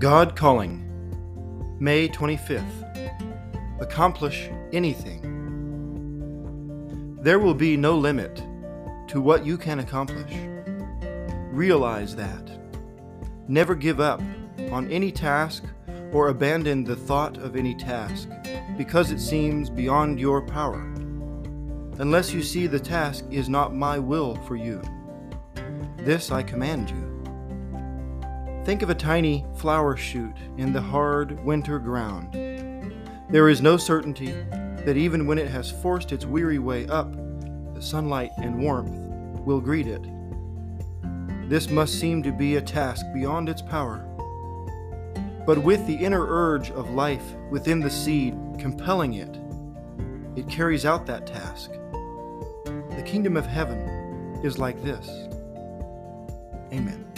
God Calling, May 25th. Accomplish anything. There will be no limit to what you can accomplish. Realize that. Never give up on any task or abandon the thought of any task because it seems beyond your power, unless you see the task is not my will for you. This I command you. Think of a tiny flower shoot in the hard winter ground. There is no certainty that even when it has forced its weary way up, the sunlight and warmth will greet it. This must seem to be a task beyond its power. But with the inner urge of life within the seed compelling it, it carries out that task. The kingdom of heaven is like this. Amen.